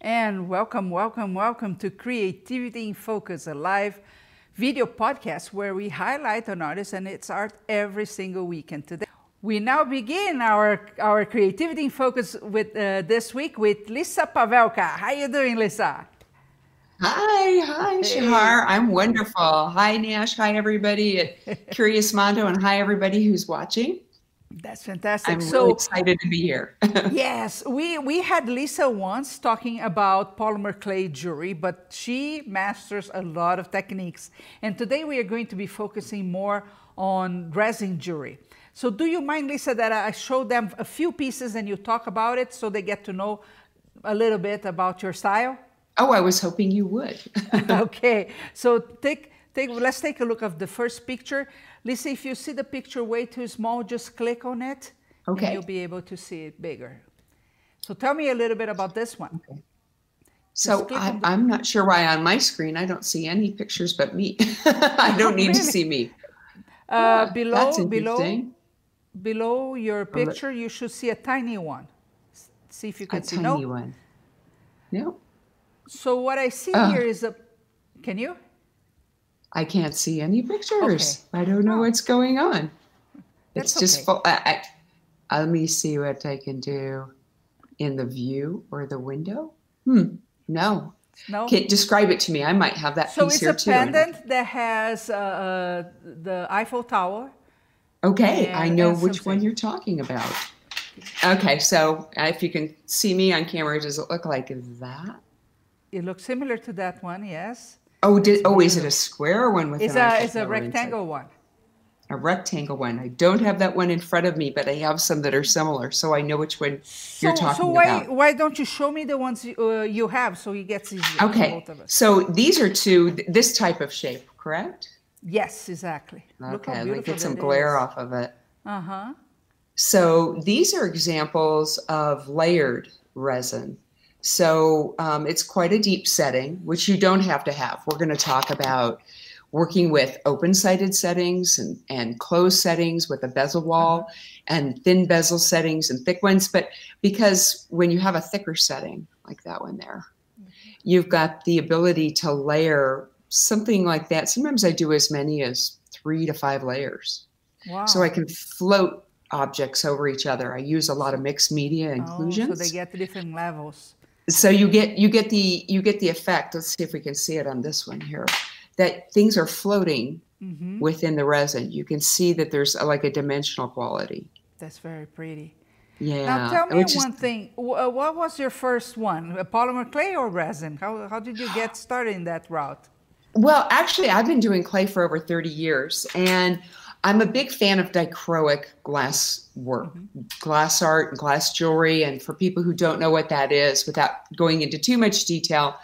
And welcome, welcome, welcome to Creativity in Focus, a live video podcast where we highlight an artist and its art every single week. And today we now begin our, our Creativity in Focus with uh, this week with Lisa Pavelka. How you doing, Lisa? Hi, hi, Shahar. I'm wonderful. Hi, Nash. Hi, everybody at Curious Mondo, and hi, everybody who's watching. That's fantastic. I'm so really excited to be here. yes, we we had Lisa once talking about polymer clay jewelry, but she masters a lot of techniques. And today we are going to be focusing more on resin jewelry. So, do you mind, Lisa, that I show them a few pieces and you talk about it so they get to know a little bit about your style? Oh, I was hoping you would. okay, so take take let's take a look of the first picture. Lisa, if you see the picture way too small, just click on it. Okay. And you'll be able to see it bigger. So tell me a little bit about this one. Okay. So I, am not sure why on my screen I don't see any pictures but me. I don't need really? to see me. Uh, oh, below, below, below your picture, you should see a tiny one. See if you can a see. A tiny one. No. So what I see uh, here is a. Can you? I can't see any pictures. Okay. I don't know oh. what's going on. That's it's just okay. full. I, I, let me see what I can do in the view or the window. Hmm. No. No. Okay, describe it to me. I might have that so piece here too. So it's a pendant that has uh, uh, the Eiffel Tower. Okay, I know which something. one you're talking about. Okay, so if you can see me on camera, does it look like that? It looks similar to that one, yes. Oh, did, oh, is it a square one with it's an a it's a rectangle inside? one. A rectangle one. I don't have that one in front of me, but I have some that are similar, so I know which one so, you're talking about. so why, about. why don't you show me the ones you, uh, you have so he gets easier? Okay. So these are two this type of shape, correct? Yes, exactly. Okay, let me get some glare is. off of it. Uh huh. So these are examples of layered resin. So um, it's quite a deep setting, which you don't have to have. We're going to talk about working with open sided settings and, and closed settings with a bezel wall and thin bezel settings and thick ones. But because when you have a thicker setting like that one there, mm-hmm. you've got the ability to layer something like that. Sometimes I do as many as three to five layers. Wow. So I can float objects over each other. I use a lot of mixed media inclusions. Oh, so they get different levels so you get you get the you get the effect. Let's see if we can see it on this one here that things are floating mm-hmm. within the resin. You can see that there's a, like a dimensional quality. That's very pretty. Yeah now tell me one thing. Uh, what was your first one? A polymer clay or resin? How, how did you get started in that route? Well actually i've been doing clay for over 30 years and I'm a big fan of dichroic glass work, mm-hmm. glass art and glass jewelry. And for people who don't know what that is, without going into too much detail,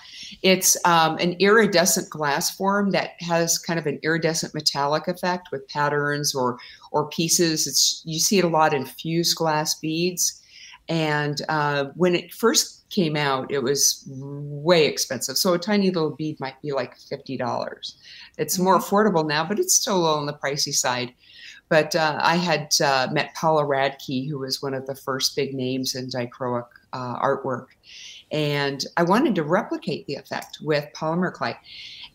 it's um, an iridescent glass form that has kind of an iridescent metallic effect with patterns or or pieces. It's you see it a lot in fused glass beads. And uh, when it first came out, it was way expensive. So a tiny little bead might be like fifty dollars. It's more mm-hmm. affordable now, but it's still a little on the pricey side. But uh, I had uh, met Paula Radke, who was one of the first big names in dichroic uh, artwork. And I wanted to replicate the effect with polymer clay.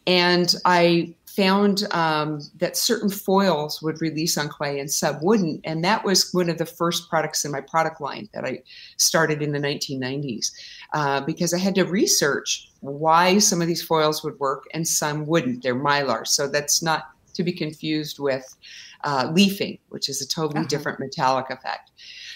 And I found um, that certain foils would release on clay and some wouldn't. And that was one of the first products in my product line that I started in the 1990s uh, because I had to research why some of these foils would work and some wouldn't. They're mylar. So that's not to be confused with uh, leafing, which is a totally uh-huh. different metallic effect.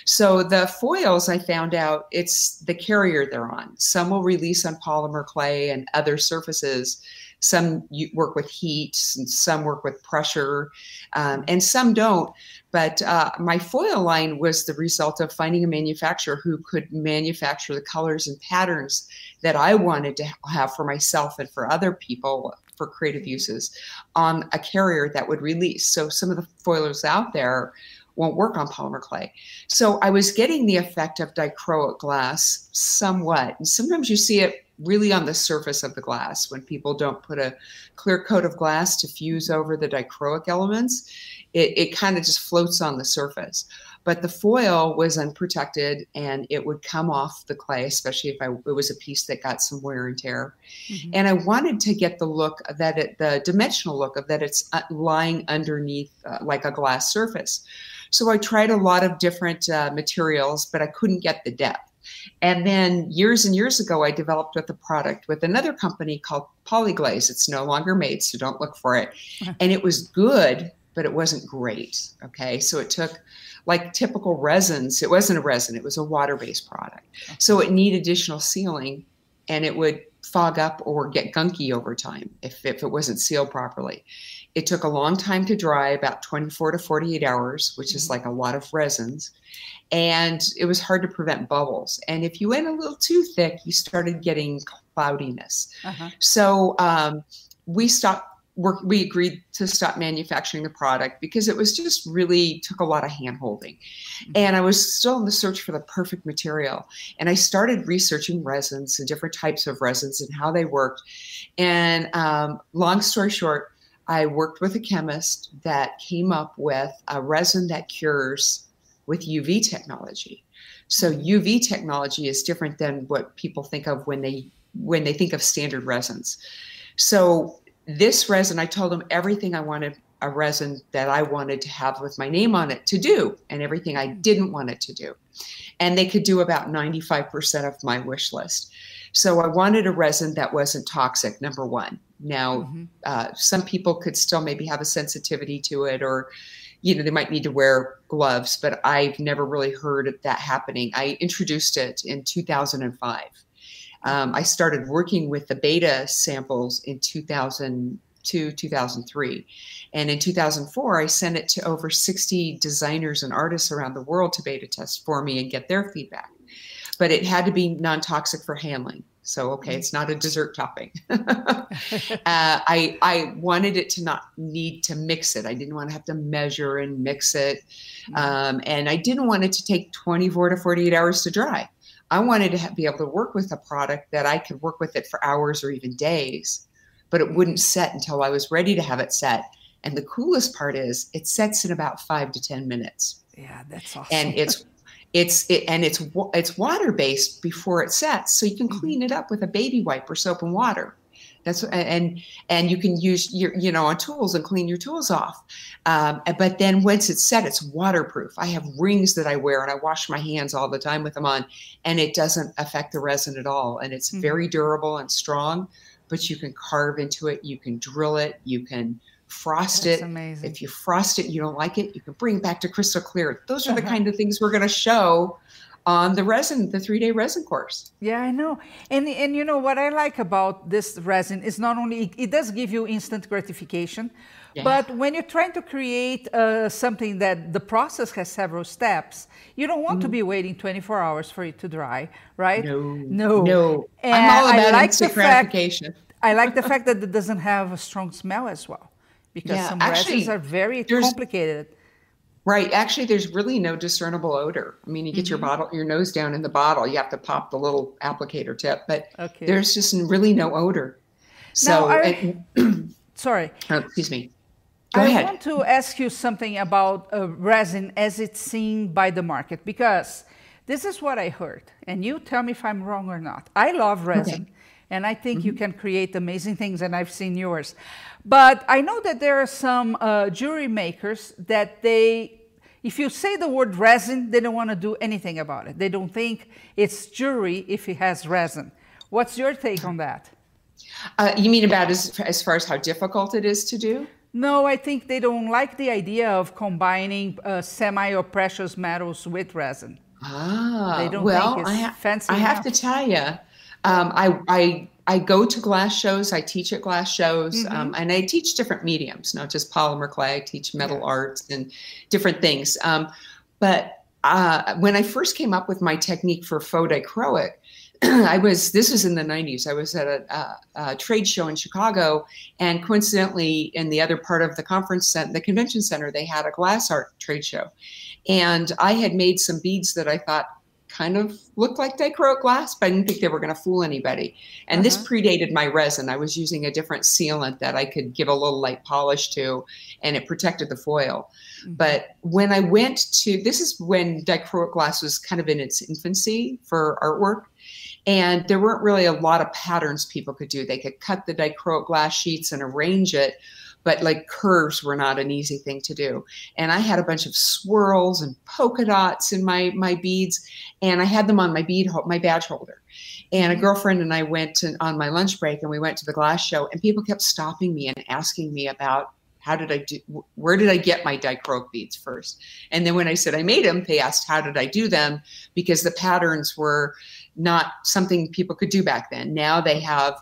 So the foils, I found out it's the carrier they're on. Some will release on polymer clay and other surfaces some work with heat, and some work with pressure, um, and some don't. But uh, my foil line was the result of finding a manufacturer who could manufacture the colors and patterns that I wanted to have for myself and for other people for creative uses on a carrier that would release. So some of the foilers out there won't work on polymer clay. So I was getting the effect of dichroic glass somewhat. And sometimes you see it really on the surface of the glass when people don't put a clear coat of glass to fuse over the dichroic elements. It, it kind of just floats on the surface. but the foil was unprotected and it would come off the clay, especially if I, it was a piece that got some wear and tear. Mm-hmm. And I wanted to get the look that it, the dimensional look of that it's uh, lying underneath uh, like a glass surface. So I tried a lot of different uh, materials, but I couldn't get the depth. And then years and years ago, I developed with a product with another company called Polyglaze. It's no longer made, so don't look for it. And it was good, but it wasn't great. Okay. So it took like typical resins, it wasn't a resin, it was a water based product. So it needed additional sealing and it would fog up or get gunky over time if, if it wasn't sealed properly. It took a long time to dry, about 24 to 48 hours, which is mm-hmm. like a lot of resins. And it was hard to prevent bubbles. And if you went a little too thick, you started getting cloudiness. Uh-huh. So um, we stopped work, we agreed to stop manufacturing the product because it was just really took a lot of hand holding. Mm-hmm. And I was still in the search for the perfect material. And I started researching resins and different types of resins and how they worked. And um, long story short, I worked with a chemist that came up with a resin that cures with UV technology. So UV technology is different than what people think of when they when they think of standard resins. So this resin, I told them everything I wanted a resin that I wanted to have with my name on it to do, and everything I didn't want it to do. And they could do about 95% of my wish list. So I wanted a resin that wasn't toxic, number one. Now, mm-hmm. uh, some people could still maybe have a sensitivity to it, or, you know, they might need to wear gloves, but I've never really heard of that happening. I introduced it in 2005. Um, I started working with the beta samples in 2002, 2003. And in 2004, I sent it to over 60 designers and artists around the world to beta test for me and get their feedback. But it had to be non toxic for handling. So, okay, it's not a dessert topping. uh, I, I wanted it to not need to mix it. I didn't want to have to measure and mix it. Mm-hmm. Um, and I didn't want it to take 24 to 48 hours to dry. I wanted to have, be able to work with a product that I could work with it for hours or even days, but it wouldn't set until I was ready to have it set. And the coolest part is it sets in about five to 10 minutes. Yeah, that's awesome. And it's, it's, it, and it's, it's water based before it sets. So you can mm-hmm. clean it up with a baby wipe or soap and water. That's and and you can use your you know on tools and clean your tools off. Um, but then once it's set, it's waterproof. I have rings that I wear and I wash my hands all the time with them on, and it doesn't affect the resin at all. And it's mm-hmm. very durable and strong. But you can carve into it, you can drill it, you can frost That's it. Amazing. If you frost it, you don't like it, you can bring it back to crystal clear. Those are the kind of things we're going to show on the resin, the three day resin course. Yeah, I know. And and you know what I like about this resin is not only it, does give you instant gratification, yeah. but when you're trying to create uh, something that the process has several steps, you don't want mm. to be waiting 24 hours for it to dry, right? No, no, no. And I'm all about I like instant gratification. Fact, I like the fact that it doesn't have a strong smell as well, because yeah, some actually, resins are very complicated Right. Actually, there's really no discernible odor. I mean, you get mm-hmm. your bottle, your nose down in the bottle. You have to pop the little applicator tip, but okay. there's just really no odor. So, I, and, sorry. Oh, excuse me. Go I ahead. want to ask you something about uh, resin as it's seen by the market because this is what I heard, and you tell me if I'm wrong or not. I love resin. Okay. And I think mm-hmm. you can create amazing things, and I've seen yours. But I know that there are some uh, jewelry makers that they, if you say the word resin, they don't want to do anything about it. They don't think it's jewelry if it has resin. What's your take on that? Uh, you mean about as, as far as how difficult it is to do? No, I think they don't like the idea of combining uh, semi or precious metals with resin. Ah, they don't well, think it's I, fancy I have to tell you, um, I, I I go to glass shows. I teach at glass shows, mm-hmm. um, and I teach different mediums, not just polymer clay. I teach metal yeah. arts and different things. Um, but uh, when I first came up with my technique for faux dichroic, I was this was in the 90s. I was at a, a, a, trade show in Chicago, and coincidentally, in the other part of the conference center, the convention center, they had a glass art trade show, and I had made some beads that I thought kind of looked like dichroic glass, but I didn't think they were going to fool anybody. And uh-huh. this predated my resin. I was using a different sealant that I could give a little light polish to, and it protected the foil. Mm-hmm. But when I went to this is when dichroic glass was kind of in its infancy for artwork. And there weren't really a lot of patterns people could do. They could cut the dichroic glass sheets and arrange it, but like curves were not an easy thing to do. And I had a bunch of swirls and polka dots in my my beads, and I had them on my bead my badge holder. And a mm-hmm. girlfriend and I went to, on my lunch break, and we went to the glass show, and people kept stopping me and asking me about how did I do? Where did I get my dichroic beads first? And then when I said I made them, they asked how did I do them because the patterns were not something people could do back then. Now they have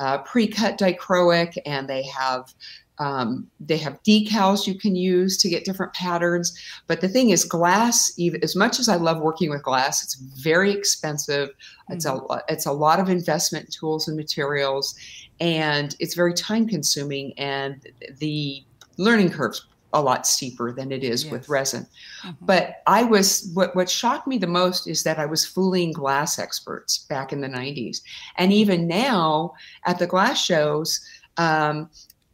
uh, pre-cut dichroic and they have um, they have decals you can use to get different patterns. But the thing is, glass. Even as much as I love working with glass, it's very expensive. Mm-hmm. It's a mm-hmm. it's a lot of investment in tools and materials, and it's very time consuming. And the learning curves a lot steeper than it is yes. with resin. Mm-hmm. But I was what what shocked me the most is that I was fooling glass experts back in the 90s, and even now at the glass shows. Um,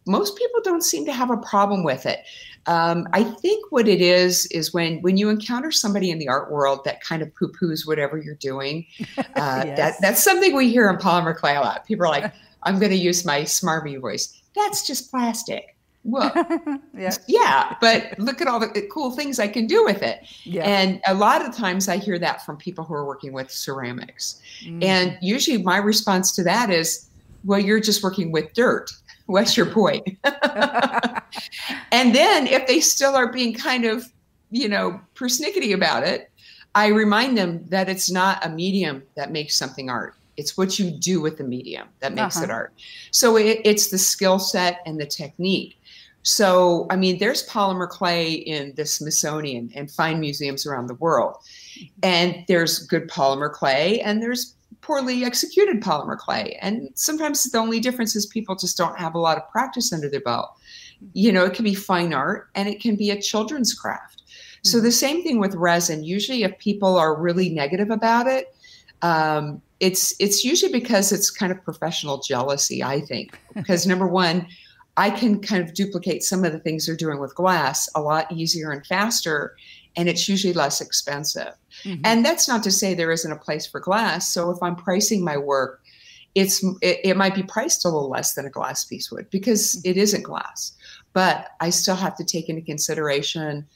most people don't seem to have a problem with it. Um, I think what it is is when when you encounter somebody in the art world that kind of poo poos whatever you're doing. Uh, yes. That that's something we hear in polymer clay a lot. People are like, "I'm going to use my smarmy voice." That's just plastic. Well, yeah. yeah, but look at all the cool things I can do with it. Yeah. And a lot of times I hear that from people who are working with ceramics. Mm. And usually my response to that is, well, you're just working with dirt. What's your point? and then if they still are being kind of, you know, persnickety about it, I remind them that it's not a medium that makes something art. It's what you do with the medium that makes uh-huh. it art. So it, it's the skill set and the technique. So, I mean, there's polymer clay in the Smithsonian and fine museums around the world. Mm-hmm. And there's good polymer clay and there's poorly executed polymer clay. And sometimes the only difference is people just don't have a lot of practice under their belt. You know, it can be fine art and it can be a children's craft. So the same thing with resin. Usually, if people are really negative about it, um, it's it's usually because it's kind of professional jealousy. I think because number one, I can kind of duplicate some of the things they're doing with glass a lot easier and faster, and it's usually less expensive. Mm-hmm. And that's not to say there isn't a place for glass. So if I'm pricing my work, it's it, it might be priced a little less than a glass piece would because mm-hmm. it isn't glass. But I still have to take into consideration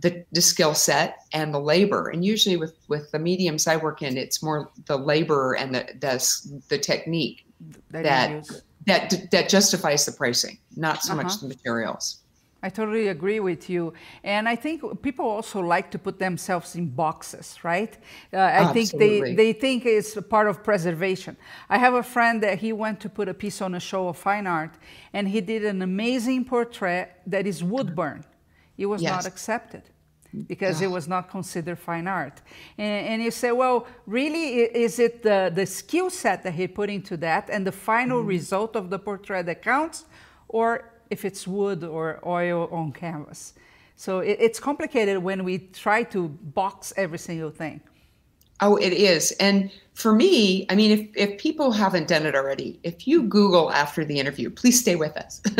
the, the skill set and the labor. And usually with with the mediums I work in, it's more the labor and the the, the technique that that, that that justifies the pricing, not so uh-huh. much the materials. I totally agree with you. And I think people also like to put themselves in boxes, right? Uh, I think they, they think it's part of preservation. I have a friend that he went to put a piece on a show of fine art and he did an amazing portrait that is woodburn. It was yes. not accepted because it was not considered fine art. And, and, you say, well, really, is it the, the skill set that he put into that and the final mm. result of the portrait that counts? Or if it's wood or oil on canvas. So it, it's complicated when we try to box every single thing. Oh, it is. And for me, I mean, if, if people haven't done it already, if you Google after the interview, please stay with us.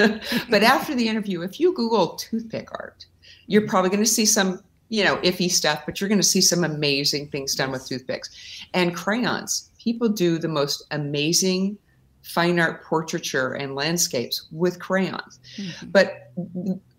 but after the interview, if you Google toothpick art, you're probably going to see some, you know, iffy stuff, but you're going to see some amazing things done with toothpicks and crayons. People do the most amazing fine art portraiture and landscapes with crayons. Mm-hmm. But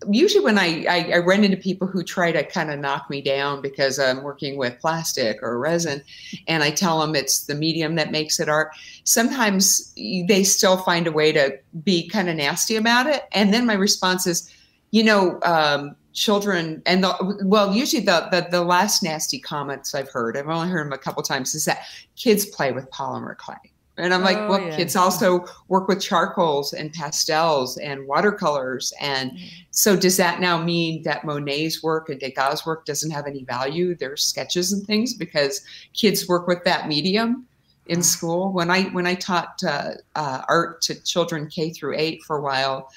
usually when I, I, I, run into people who try to kind of knock me down because I'm working with plastic or resin and I tell them it's the medium that makes it art, sometimes they still find a way to be kind of nasty about it. And then my response is, you know, um, children and the, well usually the, the, the last nasty comments i've heard i've only heard them a couple times is that kids play with polymer clay and I'm like, oh, well, yeah. kids also work with charcoals and pastels and watercolors. And mm. so does that now mean that Monet's work and Degas' work doesn't have any value? There's sketches and things because kids work with that medium in school. When I when I taught uh, uh, art to children K through eight for a while,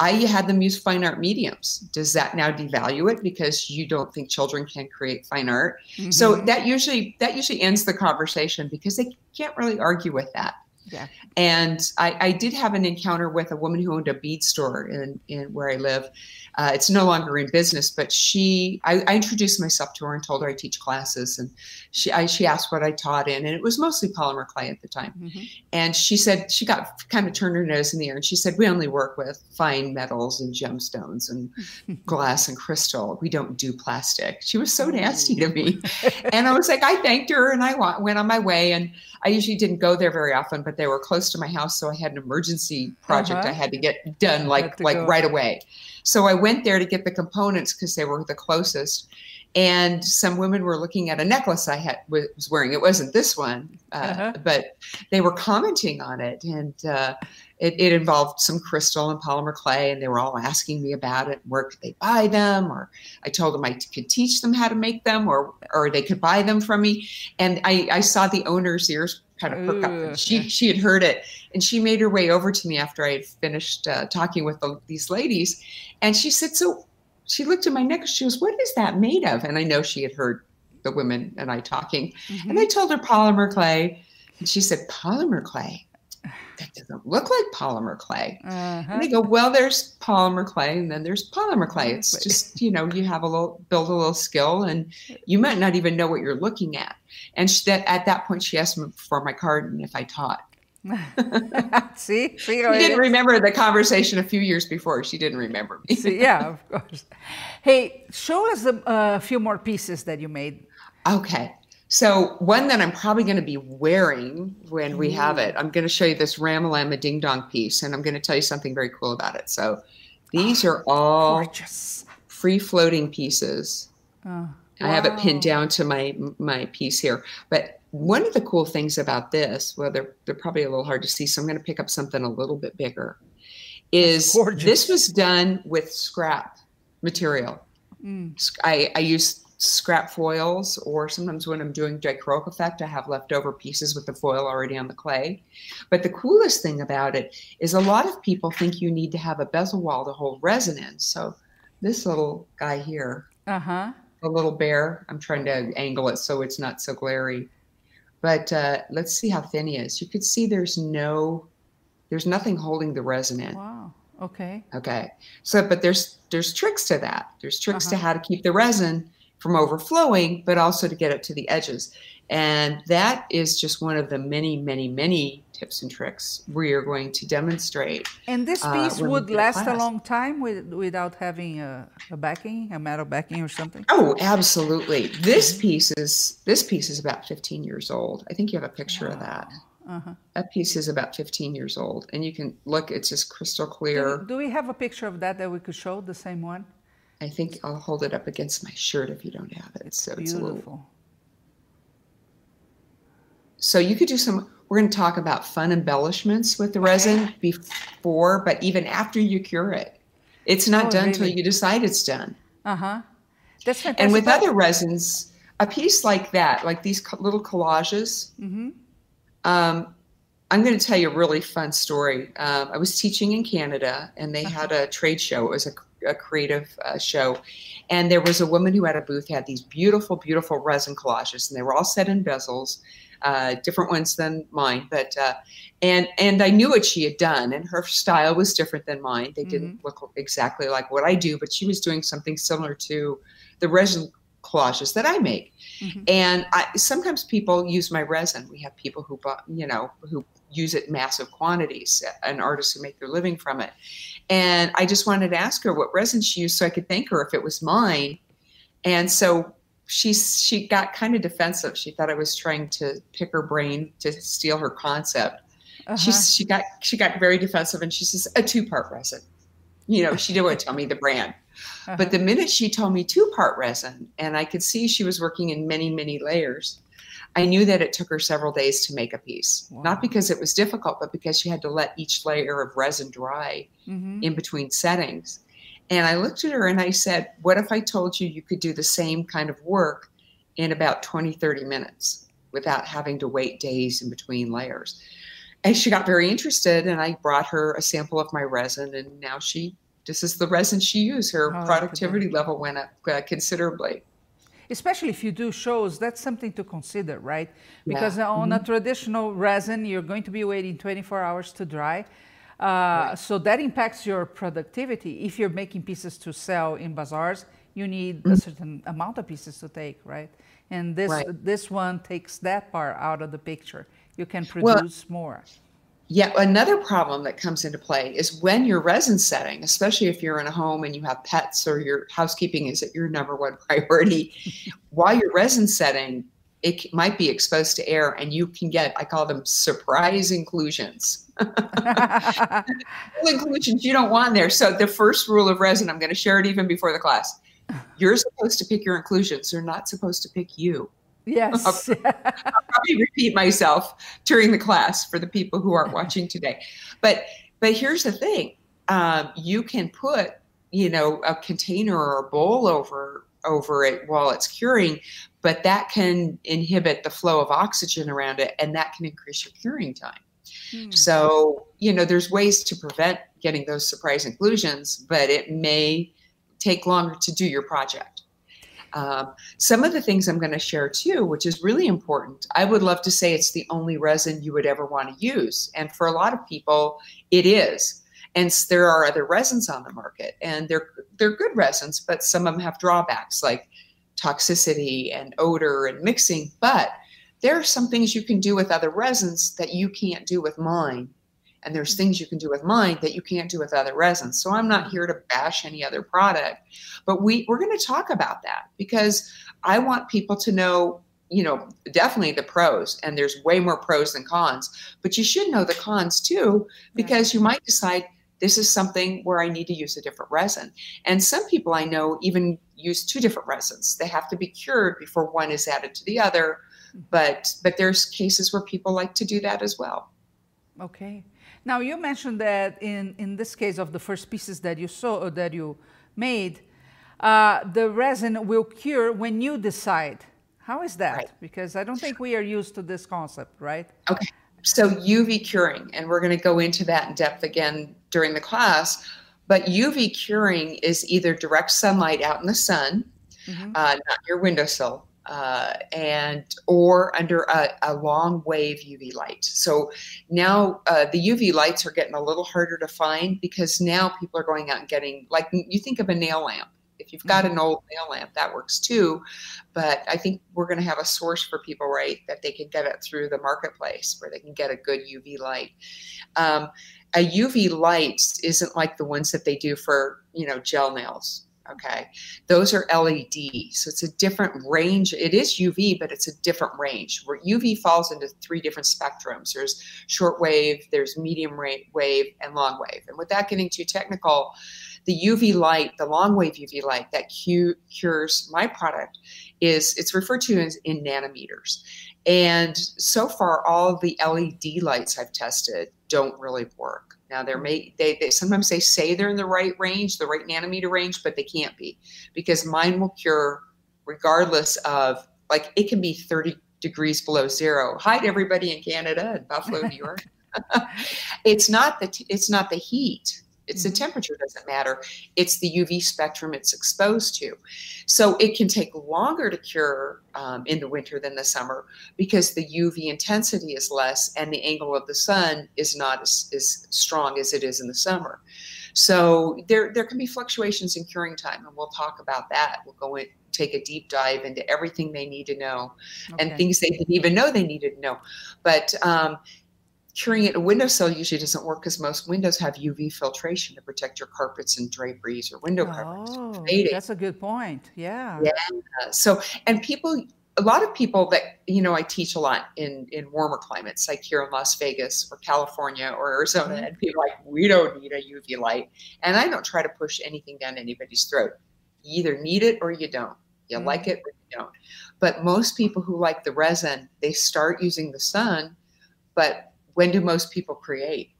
I had them use fine art mediums. Does that now devalue it because you don't think children can create fine art? Mm-hmm. So that usually that usually ends the conversation because they can't really argue with that. Yeah. And I, I, did have an encounter with a woman who owned a bead store in, in where I live. Uh, it's no longer in business, but she, I, I, introduced myself to her and told her I teach classes. And she, I, she asked what I taught in, and it was mostly polymer clay at the time. Mm-hmm. And she said, she got kind of turned her nose in the air and she said, We only work with fine metals and gemstones and glass and crystal. We don't do plastic. She was so nasty to me. and I was like, I thanked her and I went on my way. And I usually didn't go there very often, but they were close to my house, so I had an emergency project uh-huh. I had to get done like like go. right away. So I went there to get the components because they were the closest. And some women were looking at a necklace I had was wearing. It wasn't this one, uh, uh-huh. but they were commenting on it, and uh, it, it, involved some crystal and polymer clay. And they were all asking me about it. Where could they buy them? Or I told them I could teach them how to make them, or or they could buy them from me. And I, I saw the owner's ears kind of perk up. She she had heard it, and she made her way over to me after I had finished uh, talking with the, these ladies, and she said, "So." She looked at my necklace. She goes, "What is that made of?" And I know she had heard the women and I talking, mm-hmm. and I told her polymer clay, and she said, "Polymer clay." that doesn't look like polymer clay. Uh-huh. And they go, well, there's polymer clay and then there's polymer clay. It's just, you know, you have a little, build a little skill and you might not even know what you're looking at. And she, that, at that point, she asked me for my card and if I taught. see, see she didn't remember the conversation a few years before. She didn't remember me. see, yeah, of course. Hey, show us a uh, few more pieces that you made. Okay. So one that I'm probably going to be wearing when we have it, I'm going to show you this Ramalama Ding Dong piece, and I'm going to tell you something very cool about it. So these are all gorgeous. free floating pieces. Oh, wow. I have it pinned down to my my piece here. But one of the cool things about this, well, they're they're probably a little hard to see, so I'm going to pick up something a little bit bigger. Is this was done with scrap material? Mm. I, I used scrap foils, or sometimes when I'm doing dichroic effect, I have leftover pieces with the foil already on the clay. But the coolest thing about it is a lot of people think you need to have a bezel wall to hold resin in. So this little guy here, uh-huh. a little bear, I'm trying to angle it so it's not so glary. But uh, let's see how thin he is. You could see there's no, there's nothing holding the resin in. Wow. Okay. Okay. So, but there's there's tricks to that. There's tricks uh-huh. to how to keep the resin from overflowing, but also to get it to the edges. And that is just one of the many, many, many tips and tricks we are going to demonstrate. And this uh, piece uh, would last a long time with, without having a, a, backing, a metal backing or something. Oh, absolutely. This piece is this piece is about 15 years old. I think you have a picture wow. of that. Uh-huh. That piece is about 15 years old, and you can look; it's just crystal clear. Do, do we have a picture of that that we could show? The same one? I think I'll hold it up against my shirt if you don't have it. It's so beautiful. It's little... So you could do some. We're going to talk about fun embellishments with the resin before, but even after you cure it, it's not oh, done until really? you decide it's done. Uh huh. That's fantastic. And with other resins, a piece like that, like these little collages. Mm-hmm. Um, I'm going to tell you a really fun story. Um, I was teaching in Canada, and they uh-huh. had a trade show. It was a a creative uh, show. And there was a woman who had a booth, had these beautiful, beautiful resin collages, and they were all set in bezels, uh, different ones than mine. But uh, and and I knew what she had done, and her style was different than mine. They didn't mm-hmm. look exactly like what I do, but she was doing something similar to the resin collages that I make. Mm-hmm. And I, sometimes people use my resin. We have people who bought, you know, who use it in massive quantities, and artists who make their living from it. And I just wanted to ask her what resin she used so I could thank her if it was mine. And so she she got kind of defensive. She thought I was trying to pick her brain to steal her concept. Uh-huh. She she got she got very defensive and she says a two part resin. You know, she didn't want to tell me the brand. Uh-huh. But the minute she told me two part resin, and I could see she was working in many many layers, I knew that it took her several days to make a piece, wow. not because it was difficult, but because she had to let each layer of resin dry mm-hmm. in between settings. And I looked at her and I said, What if I told you you could do the same kind of work in about 20, 30 minutes without having to wait days in between layers? And she got very interested, and I brought her a sample of my resin, and now she this is the resin she used. Her oh, productivity level went up uh, considerably. Especially if you do shows, that's something to consider, right? Because yeah. on mm-hmm. a traditional resin, you're going to be waiting 24 hours to dry. Uh, right. So that impacts your productivity. If you're making pieces to sell in bazaars, you need mm-hmm. a certain amount of pieces to take, right? And this right. this one takes that part out of the picture. You can produce well, more. Yeah, another problem that comes into play is when you're resin setting, especially if you're in a home and you have pets or your housekeeping is at your number one priority. while you're resin setting, it might be exposed to air and you can get, I call them surprise inclusions. inclusions you don't want there. So the first rule of resin, I'm going to share it even before the class. You're supposed to pick your inclusions. They're not supposed to pick you. Yes. I'll, I'll probably repeat myself during the class for the people who aren't watching today. But but here's the thing: um, you can put you know a container or a bowl over over it while it's curing, but that can inhibit the flow of oxygen around it, and that can increase your curing time. Hmm. So you know there's ways to prevent getting those surprise inclusions, but it may take longer to do your project. Um, some of the things I'm going to share too, which is really important, I would love to say it's the only resin you would ever want to use. And for a lot of people, it is. And there are other resins on the market, and they're they're good resins, but some of them have drawbacks like toxicity and odor and mixing. But there are some things you can do with other resins that you can't do with mine and there's things you can do with mine that you can't do with other resins so i'm not here to bash any other product but we we're going to talk about that because i want people to know you know definitely the pros and there's way more pros than cons but you should know the cons too because you might decide this is something where i need to use a different resin and some people i know even use two different resins they have to be cured before one is added to the other mm. but but there's cases where people like to do that as well okay now you mentioned that in, in this case of the first pieces that you saw or that you made, uh, the resin will cure when you decide. How is that? Right. Because I don't think we are used to this concept, right? Okay. So UV curing, and we're going to go into that in depth again during the class. But UV curing is either direct sunlight out in the sun, mm-hmm. uh, not your windowsill, uh, and or under a, a, long wave UV light. So now uh, the UV lights are getting a little harder to find because now people are going out and getting like you think of a nail lamp. If you've got mm-hmm. an old nail lamp, that works too. But I think we're going to have a source for people, right, that they can get it through the marketplace where they can get a good UV light. Um, a UV light isn't like the ones that they do for you know gel nails Okay. Those are LED. So it's a different range. It is UV, but it's a different range where UV falls into three different spectrums. There's short wave, there's medium wave, and long wave. And without getting too technical, the UV light, the long wave UV light that cu- cures my product is it's referred to as in nanometers. And so far, all the LED lights I've tested don't really work. Now they're may they, they sometimes they say they're in the right range, the right nanometer range, but they can't be because mine will cure regardless of like it can be 30 degrees below zero. Hi to everybody in Canada and Buffalo, New York. it's not the it's not the heat. It's mm-hmm. the temperature doesn't matter. It's the UV spectrum it's exposed to. So it can take longer to cure um, in the winter than the summer because the UV intensity is less and the angle of the sun is not as, as strong as it is in the summer. So there, there can be fluctuations in curing time, and we'll talk about that. We'll go in, take a deep dive into everything they need to know okay. and things they didn't even know they needed to know. But um, curing it a windowsill usually doesn't work because most windows have UV filtration to protect your carpets and draperies or window covers. Oh, that's a good point. Yeah. Yeah. So, and people, a lot of people that you know, I teach a lot in in warmer climates, like here in Las Vegas or California or Arizona, mm-hmm. and people like, we don't need a UV light, and I don't try to push anything down anybody's throat. You either need it or you don't. You mm-hmm. like it or you don't. But most people who like the resin, they start using the sun, but when do most people create?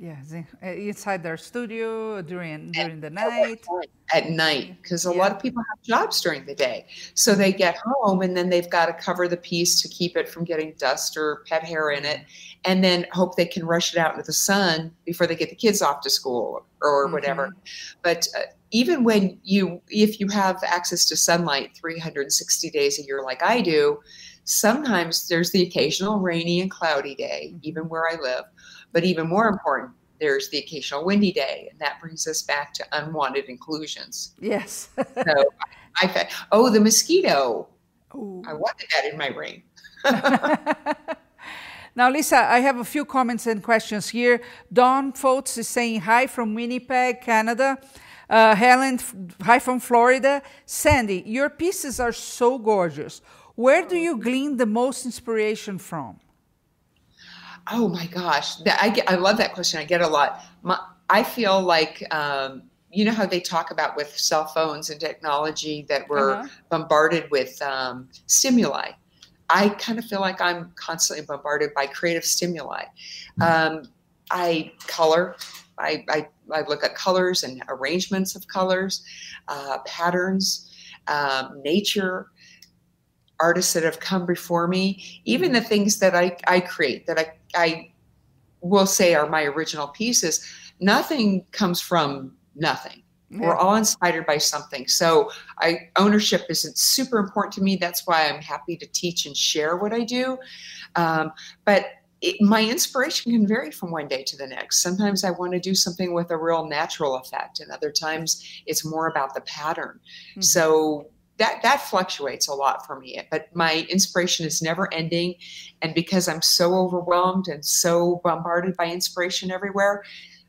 Yeah, uh, inside their studio during during the night. At night, because a yeah. lot of people have jobs during the day, so they get home and then they've got to cover the piece to keep it from getting dust or pet hair in it, and then hope they can rush it out into the sun before they get the kids off to school or, mm-hmm. whatever. But uh, even when you, if you have access to sunlight 360 days a year like I do, sometimes there's the occasional rainy and cloudy day, even where I live but even more important, there's the occasional windy day, and that brings us back to unwanted inclusions. Yes. so I oh, the mosquito. Ooh. I wanted that in my ring. now, Lisa, I have a few comments and questions here. Don Foltz is saying hi from Winnipeg, Canada. Uh, Helen, hi from Florida. Sandy, your pieces are so gorgeous. Where do you glean the most inspiration from? Oh my gosh, that, I get, I love that question. I get a lot. My, I feel like um, you know how they talk about with cell phones and technology that we're uh-huh. bombarded with um, stimuli. I kind of feel like I'm constantly bombarded by creative stimuli. Um, I color. I, I, I, look at colors and arrangements of colors, uh, patterns, um, nature, artists that have come before me, even the things that I, I create that I, I will say are my original pieces, nothing comes from nothing. Yeah. We're all inspired by something. So I ownership isn't super important to me. That's why I'm happy to teach and share what I do. Um, but it, my inspiration can vary from one day to the next. Sometimes I want to do something with a real natural effect, and other times it's more about the pattern. Mm-hmm. So that that fluctuates a lot for me but my inspiration is never ending and because i'm so overwhelmed and so bombarded by inspiration everywhere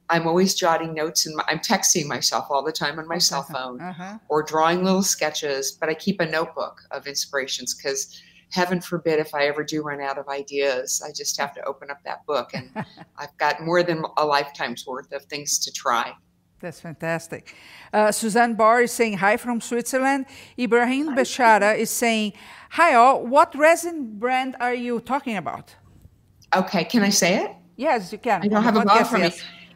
i'm always jotting notes and i'm texting myself all the time on my cell uh-huh. phone uh-huh. or drawing little sketches but i keep a notebook of inspirations because heaven forbid if i ever do run out of ideas i just have to open up that book and i've got more than a lifetime's worth of things to try that's fantastic. Uh, Suzanne Barr is saying hi from Switzerland. Ibrahim Beshara is saying, Hi all, what resin brand are you talking about? Okay, can I say it? Yes, you can. I don't have a bottle for me.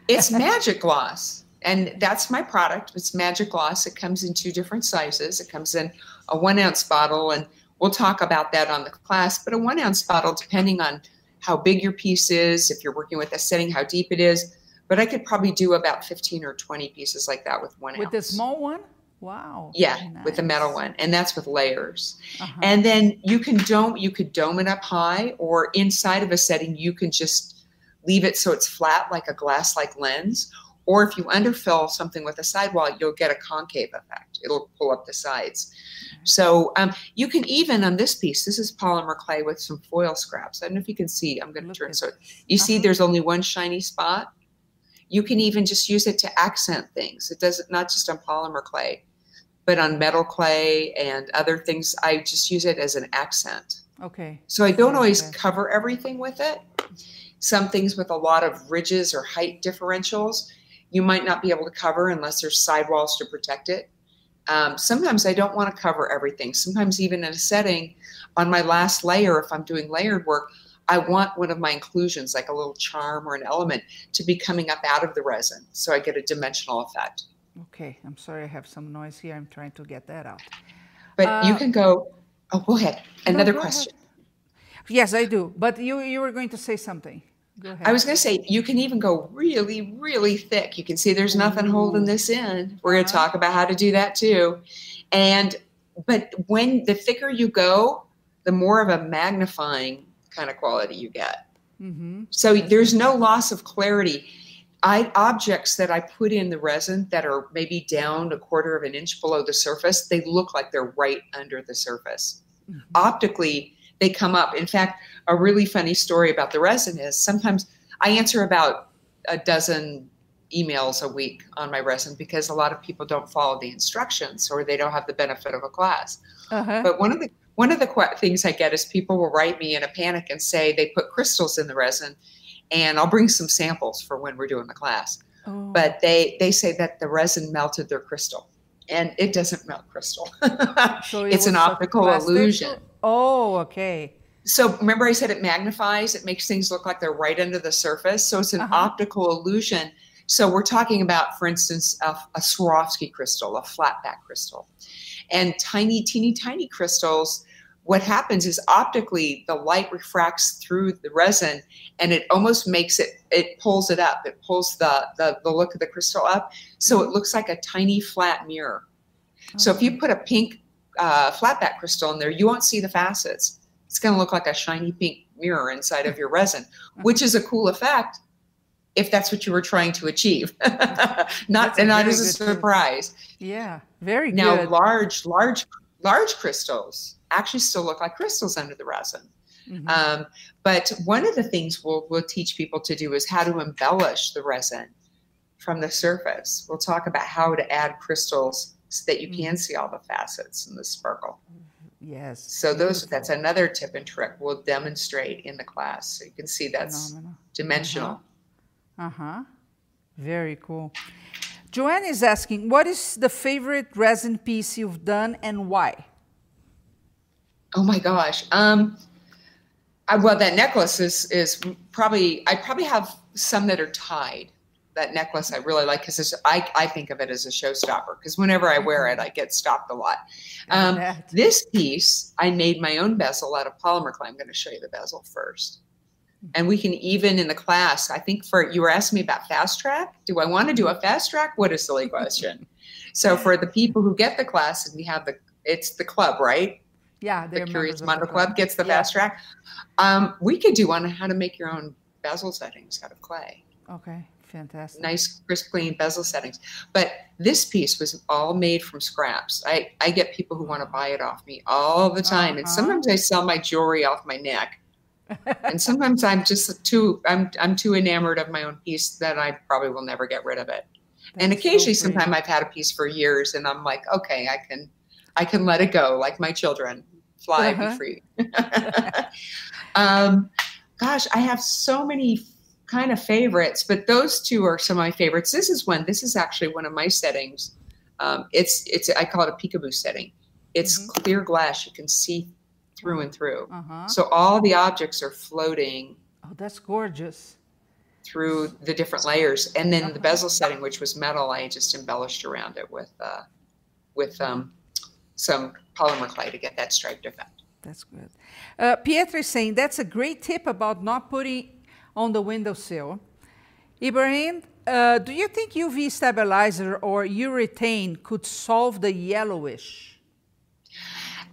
It's Magic-Glos, and that's my product. It's Magic-Glos. It comes in two different sizes. It comes in a one ounce bottle, and we'll talk about that on the class. But a one ounce bottle, depending on how big your piece is, if you're working with a setting, how deep it is, but I could probably do about 15 or 20 pieces like that with one with ounce. the small one? Wow. Yeah, nice. with the metal one. And that's with layers. Uh-huh. And then you can dome you could dome it up high or inside of a setting you can just leave it so it's flat like a glass like lens. Or if you underfill something with a sidewall, you'll get a concave effect. It'll pull up the sides. So um, you can even on this piece, this is polymer clay with some foil scraps. I don't know if you can see. I'm going to turn so you uh-huh. see there's only one shiny spot. You can even just use it to accent things. It doesn't not just on polymer clay, but on metal clay and other things. I just use it as an accent. Okay. So I don't always okay. cover everything with it. Some things with a lot of ridges or height differentials, you might not be able to cover unless there's sidewalls to protect it. Um, sometimes I don't want to cover everything. Sometimes even in a setting, on my last layer, if I'm doing layered work, I want one of my inclusions, like a little charm or an element, to be coming up out of the resin so I get a dimensional effect. Okay, I'm sorry I have some noise here. I'm trying to get that out. But uh, you can go, oh, go ahead. Another no, go question. Ahead. Yes, I do. But you, you were going to say something. Go ahead. I was going to say, you can even go really, really thick. You can see there's nothing Ooh. holding this in. We're going to talk about how to do that too. And, but when the thicker you go, the more of a magnifying kind of quality you get. Mm-hmm. So there's no loss of clarity. I objects that I put in the resin that are maybe down a quarter of an inch below the surface, they look like they're right under the surface. Mm-hmm. Optically, they come up. In fact, a really funny story about the resin is sometimes I answer about a dozen emails a week on my resin because a lot of people don't follow the instructions or they don't have the benefit of a class. Uh-huh. But one of the one of the qu- things I get is people will write me in a panic and say they put crystals in the resin, and I'll bring some samples for when we're doing the class. Oh. But they they say that the resin melted their crystal, and it doesn't melt crystal. so it it's an optical illusion. Oh, okay. so remember I said it magnifies, it makes things look like they're right under the surface. So it's an uh-huh. optical illusion. So we're talking about, for instance, a, a Swarovski crystal, a flatback crystal. And tiny, teeny, tiny crystals, what happens is optically the light refracts through the resin and it almost makes it, it pulls it up. It pulls the, the, the look of the crystal up. So it looks like a tiny flat mirror. Okay. So if you put a pink uh, flatback crystal in there, you won't see the facets it's going to look like a shiny pink mirror inside of your resin, which is a cool effect if that's what you were trying to achieve. not and not as a surprise. Yeah, very now, good. Now large, large, large crystals actually still look like crystals under the resin. Mm-hmm. Um, but one of the things we'll, we'll teach people to do is how to embellish the resin from the surface. We'll talk about how to add crystals so that you mm-hmm. can see all the facets and the sparkle. Yes. So those beautiful. that's another tip and trick we'll demonstrate in the class. So you can see that's Phenomenal. dimensional. Uh huh. Uh-huh. Very cool. Joanne is asking, what is the favorite resin piece you've done and why? Oh my gosh. Um, I, well, that necklace is is probably I probably have some that are tied that necklace I really like because I, I think of it as a showstopper because whenever I wear it, mm-hmm. I get stopped a lot. Um, this piece, I made my own bezel out of polymer clay. I'm going to show you the bezel first. And we can even in the class, I think for you were asking me about fast track. Do I want to do a fast track? What a silly question. so for the people who get the class and we have the it's the club, right? Yeah, the Curious Club. Club gets the yeah. fast track. Um, we could do one on how to make your own bezel settings out of clay. Okay. Fantastic. Nice, crisp, clean bezel settings. But this piece was all made from scraps. I, I get people who want to buy it off me all the time. Uh-huh. And sometimes I sell my jewelry off my neck. and sometimes I'm just too I'm I'm too enamored of my own piece that I probably will never get rid of it. That's and occasionally so sometimes I've had a piece for years and I'm like, okay, I can I can let it go like my children. Fly, uh-huh. be free. um, gosh, I have so many kind of favorites, but those two are some of my favorites. This is one. This is actually one of my settings. Um, it's it's I call it a peekaboo setting. It's mm-hmm. clear glass. You can see through and through. Uh-huh. So all the objects are floating. Oh, that's gorgeous. Through the different layers, and then uh-huh. the bezel setting, which was metal, I just embellished around it with uh, with um, some polymer clay to get that striped effect. That's good. Uh, Pietro is saying that's a great tip about not putting on the windowsill. Ibrahim, uh, do you think UV stabilizer or urethane could solve the yellowish?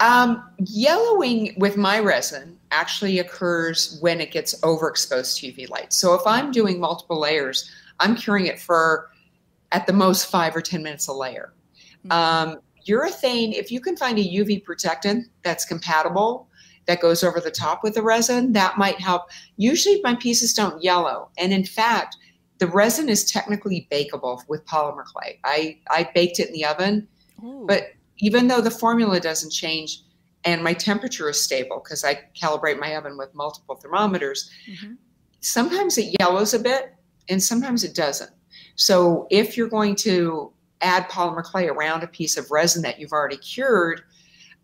Um, yellowing with my resin actually occurs when it gets overexposed to UV light. So if I'm doing multiple layers, I'm curing it for at the most five or 10 minutes a layer. Mm-hmm. Um, urethane, if you can find a UV protectant that's compatible, that goes over the top with the resin, that might help. Usually my pieces don't yellow. And in fact, the resin is technically bakeable with polymer clay. I, I baked it in the oven, Ooh. but even though the formula doesn't change and my temperature is stable because I calibrate my oven with multiple thermometers, mm-hmm. sometimes it yellows a bit and sometimes it doesn't. So if you're going to add polymer clay around a piece of resin that you've already cured,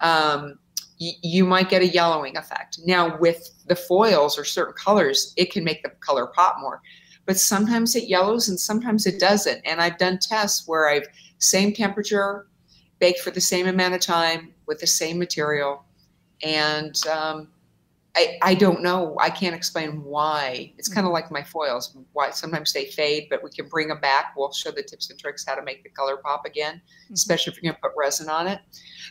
um, you might get a yellowing effect. Now, with the foils or certain colors, it can make the color pop more, but sometimes it yellows and sometimes it doesn't. And I've done tests where I've same temperature, baked for the same amount of time with the same material, and um, I, I don't know. I can't explain why. It's kind of like my foils. Why sometimes they fade, but we can bring them back. We'll show the tips and tricks how to make the color pop again, mm-hmm. especially if you're going to put resin on it.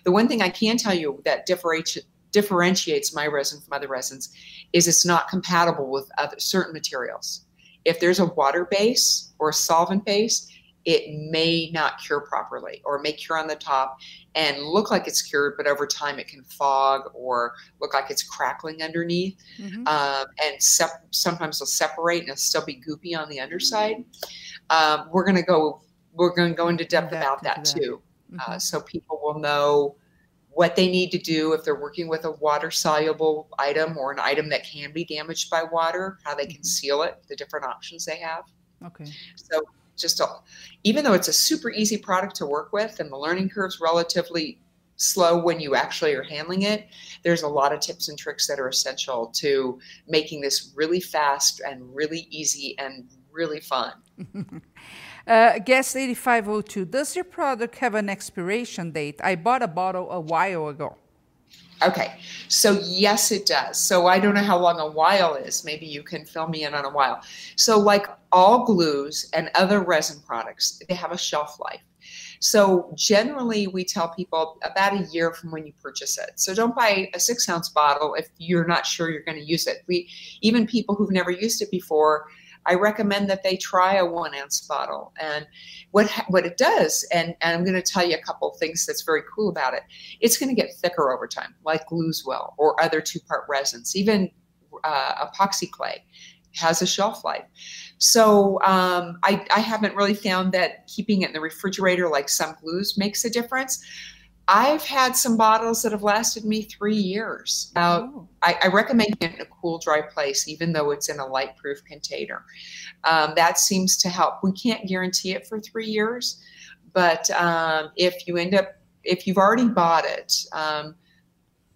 The one thing I can tell you that differentiates differentiates my resin from other resins is it's not compatible with other certain materials. If there's a water base or a solvent base, it may not cure properly or may cure on the top and look like it's cured, but over time it can fog or look like it's crackling underneath. Mm-hmm. Um, and sep- sometimes it'll separate and it'll still be goopy on the underside. Um, we're going to go. We're going to go into depth about that, that, too, uh, mm-hmm. uh, so people will know what they need to do if they're working with a water soluble item or an item that can be damaged by water, how they can mm-hmm. seal it, the different options they have. Okay. So just a, even though it's a super easy product to work with and the learning curve's relatively slow when you actually are handling it. There's a lot of tips and tricks that are essential to making this really fast and really easy and really fun. uh, Guest 8502, does your product have an expiration date? I bought a bottle a while ago. Okay, so yes, it does. So I don't know how long a while is. Maybe you can fill me in on a while. So, like all glues and other resin products, they have a shelf life. So generally, we tell people about a year from when you purchase it. So don't buy a six ounce bottle if you're not sure you're going to use it. We even people who've never used it before. I recommend that they try a one ounce bottle. And what what it does, and, and I'm going to tell you a couple things that's very cool about it. It's going to get thicker over time, like glues will or other two part resins, even uh, epoxy clay has a shelf life. So um, I, I haven't really found that keeping it in the refrigerator like some glues makes a difference. I've had some bottles that have lasted me three years. oh. I, I, recommend it in a cool, dry place, even though it's in a light proof container. Um, that seems to help. We can't guarantee it for three years, but um, if you end up, if you've already bought it, um,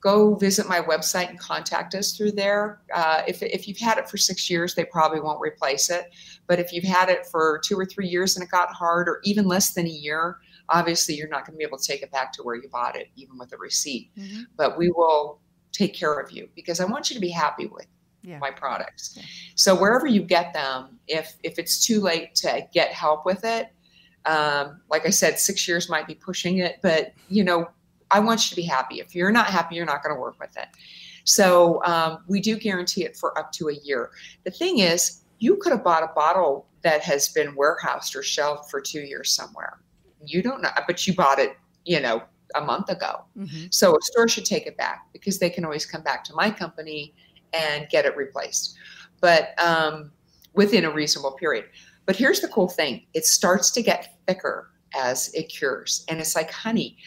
go visit my website and contact us through there. Uh, if, if you've had it for six years, they probably won't replace it. But if you've had it for two or three years and it got hard, or even less than a year, obviously you're not going to be able to take it back to where you bought it, even with a receipt. Mm-hmm. But we will take care of you because I want you to be happy with yeah. my products. Yeah. So wherever you get them, if if it's too late to get help with it, um, like I said, six years might be pushing it, but you know I want you to be happy. If you're not happy, you're not going to work with it. So um, we do guarantee it for up to a year. The thing is, you could have bought a bottle that has been warehoused or shelved for two years somewhere. You don't know, but you bought it, you know, a month ago. Mm-hmm. So a store should take it back because they can always come back to my company and get it replaced, but um, within a reasonable period. But here's the cool thing: it starts to get thicker as it cures, and it's like honey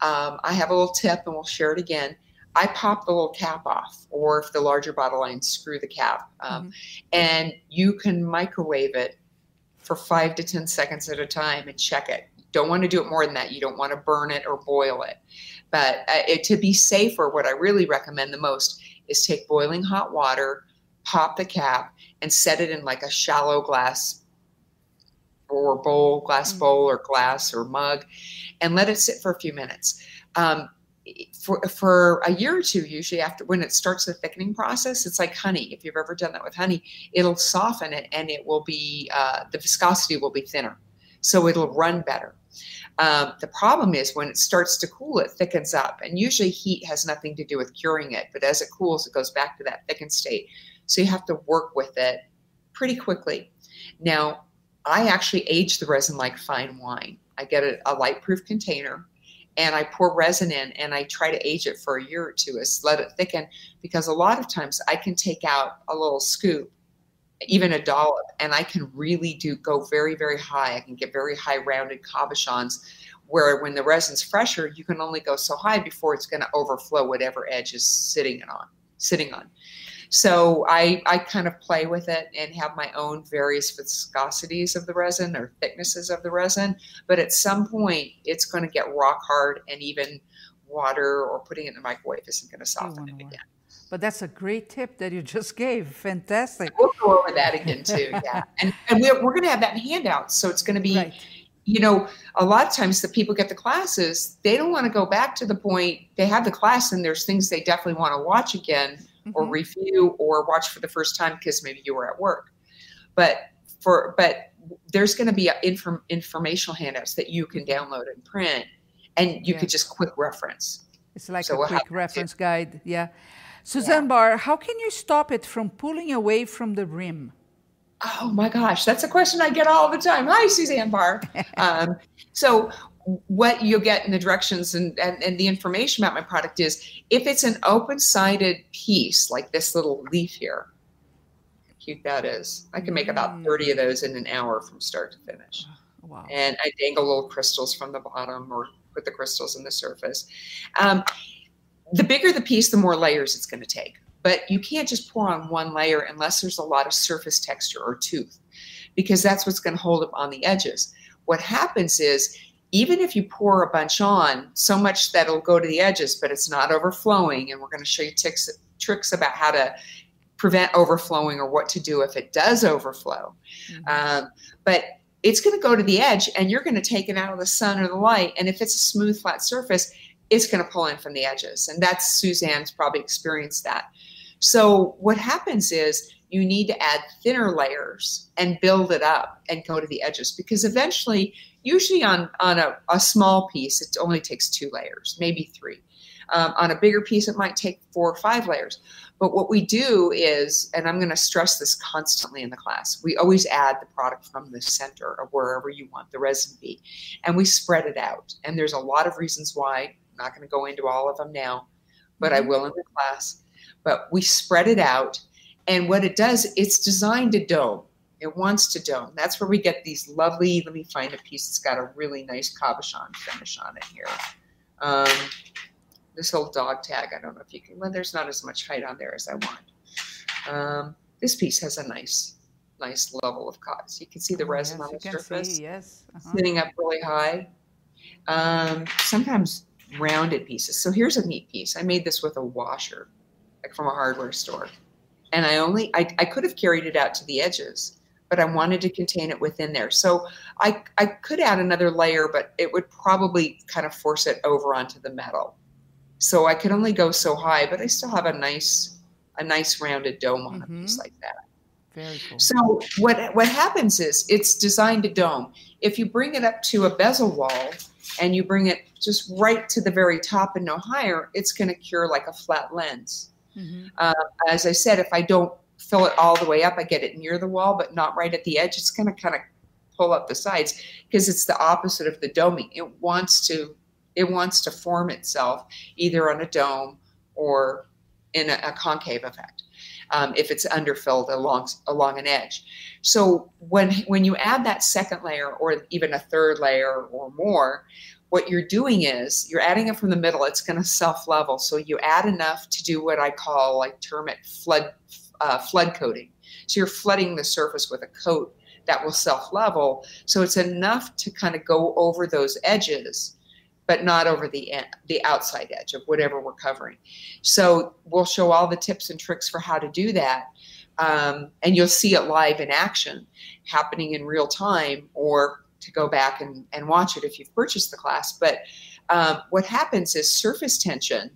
um, I have a little tip and we'll share it again. I pop the little cap off, or if the larger bottle, I unscrew the cap. Um, mm-hmm. And you can microwave it for five to 10 seconds at a time and check it. Don't want to do it more than that. You don't want to burn it or boil it. But uh, it, to be safer, what I really recommend the most is take boiling hot water, pop the cap, and set it in like a shallow glass or bowl, glass mm-hmm. bowl, or glass or mug and let it sit for a few minutes. Um, for, for a year or two, usually after when it starts the thickening process, it's like honey. If you've ever done that with honey, it'll soften it and it will be, uh, the viscosity will be thinner. So it'll run better. Um, the problem is when it starts to cool, it thickens up. And usually heat has nothing to do with curing it, but as it cools, it goes back to that thickened state. So you have to work with it pretty quickly. Now, I actually age the resin like fine wine. I get a, a light proof container and I pour resin in and I try to age it for a year or two is let it thicken because a lot of times I can take out a little scoop, even a dollop, and I can really do go very, very high. I can get very high rounded cabochons where when the resin's fresher, you can only go so high before it's going to overflow whatever edge is sitting it on sitting on. So I, I kind of play with it and have my own various viscosities of the resin or thicknesses of the resin. But at some point, it's going to get rock hard, and even water or putting it in the microwave isn't going to soften it again. But that's a great tip that you just gave. Fantastic. We'll go over that again too. Yeah, and and we're, we're going to have that in handouts, so it's going to be. Right. You know, a lot of times the people get the classes, they don't want to go back to the point they have the class and there's things they definitely want to watch again mm-hmm. or review or watch for the first time because maybe you were at work. But for but there's going to be inform, informational handouts that you can download and print, and you yeah. could just quick reference. It's like so a we'll quick reference guide. Yeah. Suzanne yeah. Barr, how can you stop it from pulling away from the rim? Oh my gosh, that's a question I get all the time. Hi, Suzanne Barr. um, so what you'll get in the directions and, and, and the information about my product is if it's an open-sided piece like this little leaf here cute that is i can make about mm. 30 of those in an hour from start to finish wow. and i dangle little crystals from the bottom or put the crystals in the surface um, the bigger the piece the more layers it's going to take but you can't just pour on one layer unless there's a lot of surface texture or tooth because that's what's going to hold up on the edges what happens is even if you pour a bunch on, so much that it'll go to the edges, but it's not overflowing. And we're going to show you tricks, tricks about how to prevent overflowing or what to do if it does overflow. Mm-hmm. Um, but it's going to go to the edge and you're going to take it out of the sun or the light. And if it's a smooth, flat surface, it's going to pull in from the edges. And that's Suzanne's probably experienced that. So what happens is you need to add thinner layers and build it up and go to the edges because eventually, usually on, on a, a small piece, it only takes two layers, maybe three. Um, on a bigger piece, it might take four or five layers. But what we do is, and I'm going to stress this constantly in the class, we always add the product from the center of wherever you want the resin to be, and we spread it out. And there's a lot of reasons why. I'm not going to go into all of them now, but I mm-hmm. will in the class. But we spread it out, and what it does, it's designed to dome. It wants to dome. That's where we get these lovely. Let me find a piece that's got a really nice cabochon finish on it here. Um, this old dog tag. I don't know if you can. Well, there's not as much height on there as I want. Um, this piece has a nice, nice level of cut. So you can see the oh, resin yes, on the surface. See, yes, uh-huh. sitting up really high. Um, sometimes rounded pieces. So here's a neat piece. I made this with a washer, like from a hardware store, and I only I, I could have carried it out to the edges, but I wanted to contain it within there. So I I could add another layer, but it would probably kind of force it over onto the metal. So I could only go so high, but I still have a nice, a nice rounded dome on mm-hmm. a piece like that. Very cool. So what what happens is it's designed to dome. If you bring it up to a bezel wall and you bring it just right to the very top and no higher, it's going to cure like a flat lens. Mm-hmm. Uh, as I said, if I don't fill it all the way up, I get it near the wall, but not right at the edge. It's going to kind of pull up the sides because it's the opposite of the doming. It wants to it wants to form itself either on a dome or in a, a concave effect. Um, if it's underfilled along along an edge. So when when you add that second layer or even a third layer or more, what you're doing is you're adding it from the middle. It's going to self level. So you add enough to do what I call like term it flood uh, flood coating. So you're flooding the surface with a coat that will self level. So it's enough to kind of go over those edges but not over the end, the outside edge of whatever we're covering. So we'll show all the tips and tricks for how to do that, um, and you'll see it live in action, happening in real time, or to go back and, and watch it if you've purchased the class. But um, what happens is surface tension,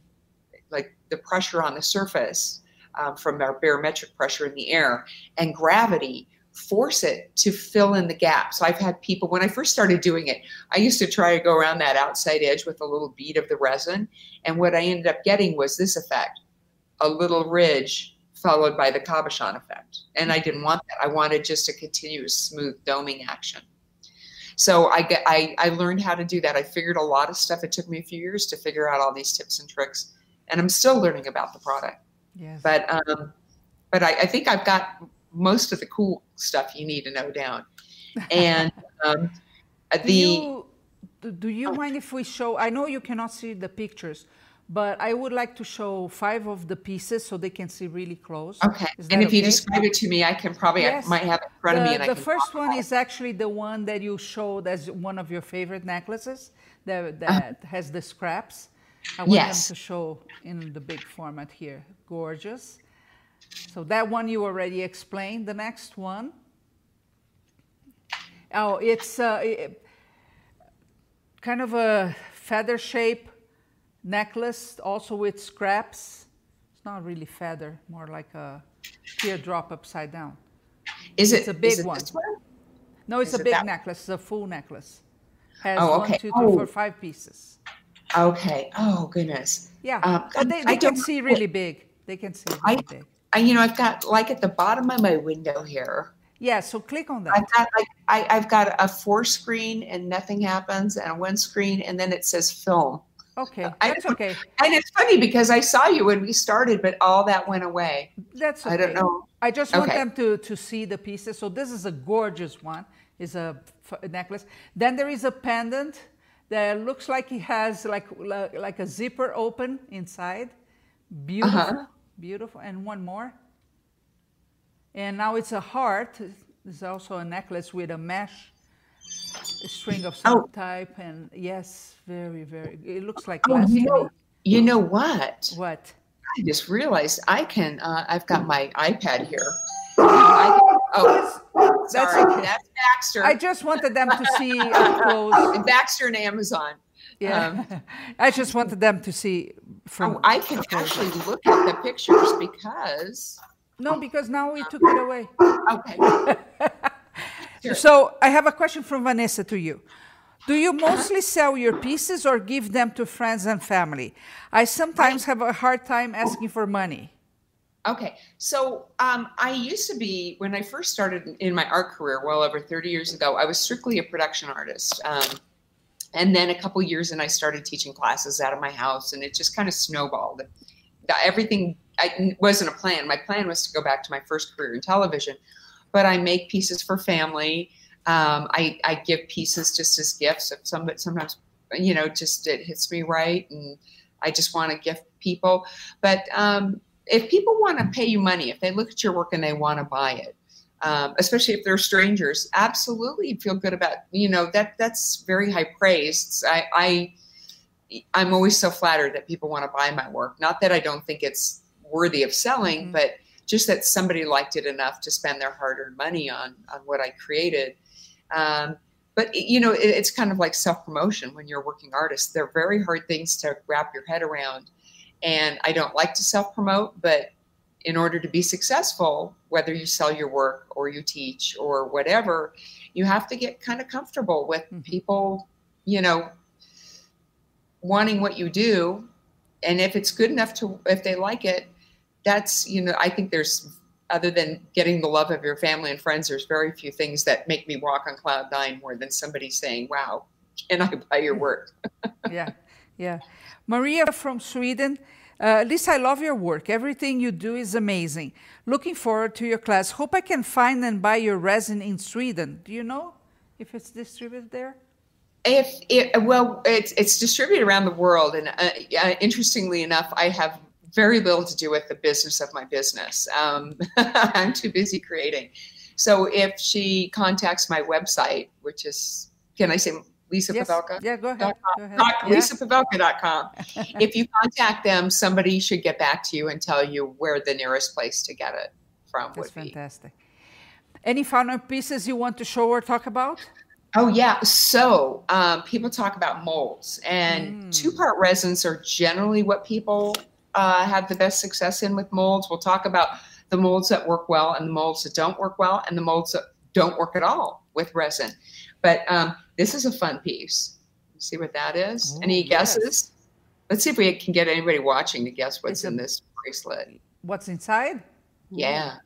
like the pressure on the surface um, from our barometric pressure in the air, and gravity force it to fill in the gap. So I've had people, when I first started doing it, I used to try to go around that outside edge with a little bead of the resin. And what I ended up getting was this effect a little ridge followed by the cabochon effect. And I didn't want that. I wanted just a continuous smooth doming action. So I, get, I, I learned how to do that. I figured a lot of stuff. It took me a few years to figure out all these tips and tricks. And I'm still learning about the product. Yes. But um, but I, I think I've got most of the cool stuff you need to know down. And um, the. Do you, do you oh. mind if we show? I know you cannot see the pictures, but I would like to show five of the pieces so they can see really close. Okay. And if okay? you describe it to me, I can probably, yes. I might have it in front the, of me. And the first one is actually the one that you showed as one of your favorite necklaces that, that uh, has the scraps. I want yes. them to show in the big format here. Gorgeous. So that one you already explained. The next one. Oh, it's uh, it, kind of a feather shape necklace, also with scraps. It's not really feather, more like a teardrop upside down. Is it's it a big it one? one? No, it's is a big necklace. It's a full necklace. Has oh, okay. one, two, three, oh. four, five pieces. Okay. Oh goodness. Yeah, um, but they, they can see really big. They can see really I, big. I, you know, I've got like at the bottom of my window here. Yeah, so click on that. I've got like I, I've got a four screen and nothing happens, and a one screen, and then it says film. Okay, that's okay. And it's funny because I saw you when we started, but all that went away. That's okay. I don't know. I just want okay. them to to see the pieces. So this is a gorgeous one. Is a, a necklace. Then there is a pendant that looks like it has like like a zipper open inside. Beautiful. Uh-huh beautiful. And one more. And now it's a heart. It's also a necklace with a mesh a string of some Oh. type, and yes, very, very. It looks like Oh, glass you know, you know what? What? I just realized I can. Uh, I've got my iPad here. I oh, That's sorry. okay. That's Baxter. I just wanted them to see up close. Baxter and Amazon. Yeah, um, I just wanted them to see from. Oh, I can actually look at the pictures because. No, oh. because now we took it away. Okay. Sure. So I have a question from Vanessa to you. Do you uh-huh. mostly sell your pieces or give them to friends and family? I sometimes have a hard time asking for money. Okay, so um, I used to be when I first started in my art career, well over 30 years ago. I was strictly a production artist, um, and then a couple years, and I started teaching classes out of my house, and it just kind of snowballed. Everything I, wasn't a plan. My plan was to go back to my first career in television, but I make pieces for family. Um, I, I give pieces just as gifts. If somebody sometimes, you know, just it hits me right, and I just want to gift people. But um, if people want to pay you money, if they look at your work and they want to buy it, um, especially if they're strangers, absolutely feel good about you know that that's very high praise. I, I I'm always so flattered that people want to buy my work. Not that I don't think it's worthy of selling, Mhm. but just that somebody liked it enough to spend their hard-earned money on on what I created. Um, but you know, it, it's kind of like self-promotion when you're a working artist. They're very hard things to wrap your head around and I don't like to self promote, but in order to be successful, whether you sell your work or you teach or whatever, you have to get kind of comfortable with Mhm. people, you know, wanting what you do. And if it's good enough to, if they like it, that's, you know, I think there's, other than getting the love of your family and friends, there's very few things that make me walk on cloud nine more than somebody saying, wow, can I buy your work? yeah, yeah. Maria from Sweden. Uh, Lisa, I love your work. Everything you do is amazing. Looking forward to your class. Hope I can find and buy your resin in Sweden. Do you know if it's distributed there? If it, well, it's it's distributed around the world, and uh, uh, interestingly enough, I have very little to do with the business of my business. Um, I'm too busy creating. So if she contacts my website, which is can I say Lisa Yes. Pavelka? Yeah, go ahead. Go ahead. Yeah. LisaPavelka.com. if you contact them, somebody should get back to you and tell you where the nearest place to get it from That's would be. fantastic. Any final pieces you want to show or talk about? Oh yeah. So um, people talk about molds, and two-part resins are generally what people uh, have the best success in with molds. We'll talk about the molds that work well and the molds that don't work well, and the molds that don't work at all with resin. But um, this is a fun piece. See what that is? Oh, Any yes. guesses? Let's see if we can get anybody watching to guess what's It's a- in this bracelet. What's inside? Yeah,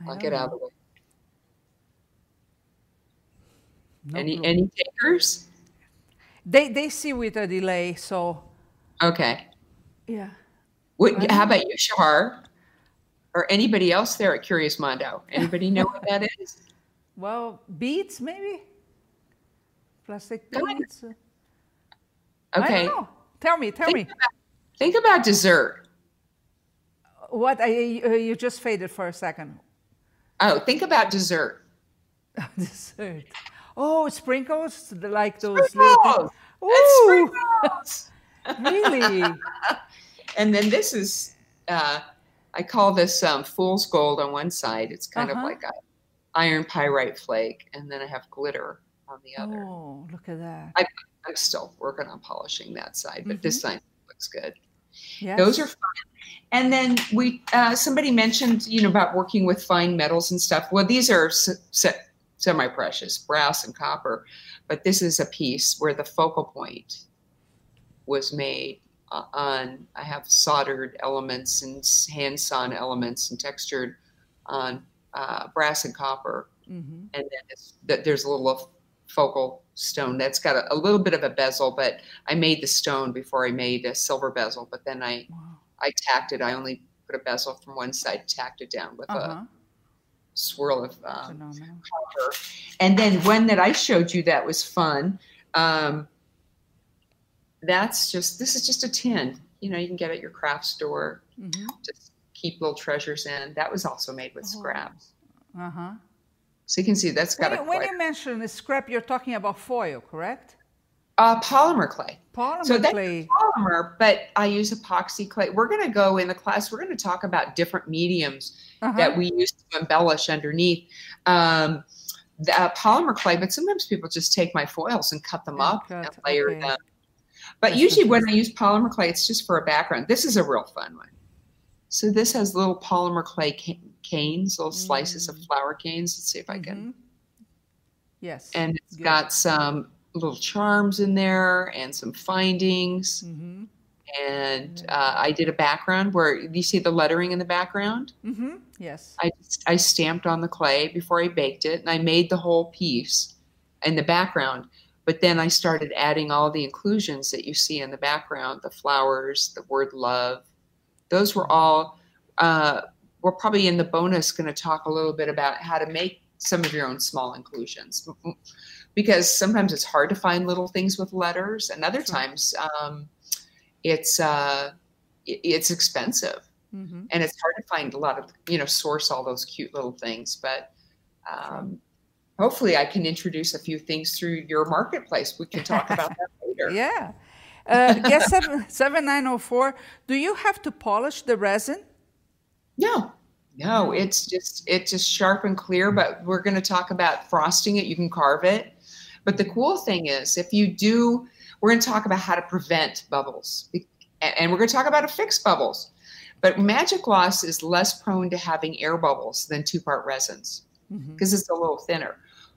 I I'll get out of know. the way. No Any any takers? They they see with a delay, so Okay. yeah. What, how about you, Shahar? Or anybody else there at Curious Mondo? Anybody know what that is? Well, beads maybe. Plastic. I Okay. Tell me, tell Think me. about, think about dessert. What I, uh, you just faded for a second. Oh, think about dessert. Dessert. Oh, sprinkles like those little Sprinkles! Ooh, sprinkles! really? and then this is, uh, I call this um, fool's gold on one side. It's kind Uh-huh. of like a iron pyrite flake, and then I have glitter on the other. Oh, look at that. I'm still working on polishing that side, but Mm-hmm. this side looks good. Yes. Those are fun. And then we, uh, somebody mentioned, you know, about working with fine metals and stuff. Well, these are se- se- semi-precious, brass and copper, but this is a piece where the focal point was made uh, on. I have soldered elements and hand sawn elements and textured on uh, brass and copper, Mhm. and then it's, th- there's a little focal stone that's got a, a little bit of a bezel, but I made the stone before I made a silver bezel, but then I Wow. I tacked it. I only put a bezel from one side, tacked it down with a Uh-huh. swirl of um, copper. And then one that I showed you that was fun. Um, that's just this is just a tin. You know, you can get at your craft store. Mhm. Just keep little treasures in. That was also made with Oh. scraps. Uh-huh. So you can see that's got when, a When you mention the scrap, you're talking about foil, correct? Uh, polymer clay. Polymer so that's clay. polymer, but I use epoxy clay. We're going to go in the class. We're going to talk about different mediums uh-huh. that we use to embellish underneath um, the uh, polymer clay. But sometimes people just take my foils and cut them up and layer okay. them. But that's usually when I use polymer clay, it's just for a background. This is a real fun one. So this has little polymer clay canes, little mm. slices of mm. flower canes. Let's see if I can. Mm-hmm. Yes. And it's Good. got some little charms in there and some findings. Mm-hmm. And uh, I did a background where you see the lettering in the background. Mm-hmm. Yes. I, I stamped on the clay before I baked it, and I made the whole piece in the background. But then I started adding all the inclusions that you see in the background the flowers, the word love. Those were all, uh, we're probably in the bonus going to talk a little bit about how to make some of your own small inclusions because sometimes it's hard to find little things with letters, and other sure. times um, it's uh, it's expensive, mm-hmm. and it's hard to find a lot of you know source all those cute little things. But um, hopefully, I can introduce a few things through your marketplace. We can talk about that later. Yeah. Uh, guest seven seven nine zero oh four. Do you have to polish the resin? No, no. It's just it's just sharp and clear. But we're going to talk about frosting it. You can carve it. But the cool thing is, if you do, we're going to talk about how to prevent bubbles, and we're going to talk about to fix bubbles. But Magic-Glos is less prone to having air bubbles than two part resins because mm-hmm. it's a little thinner.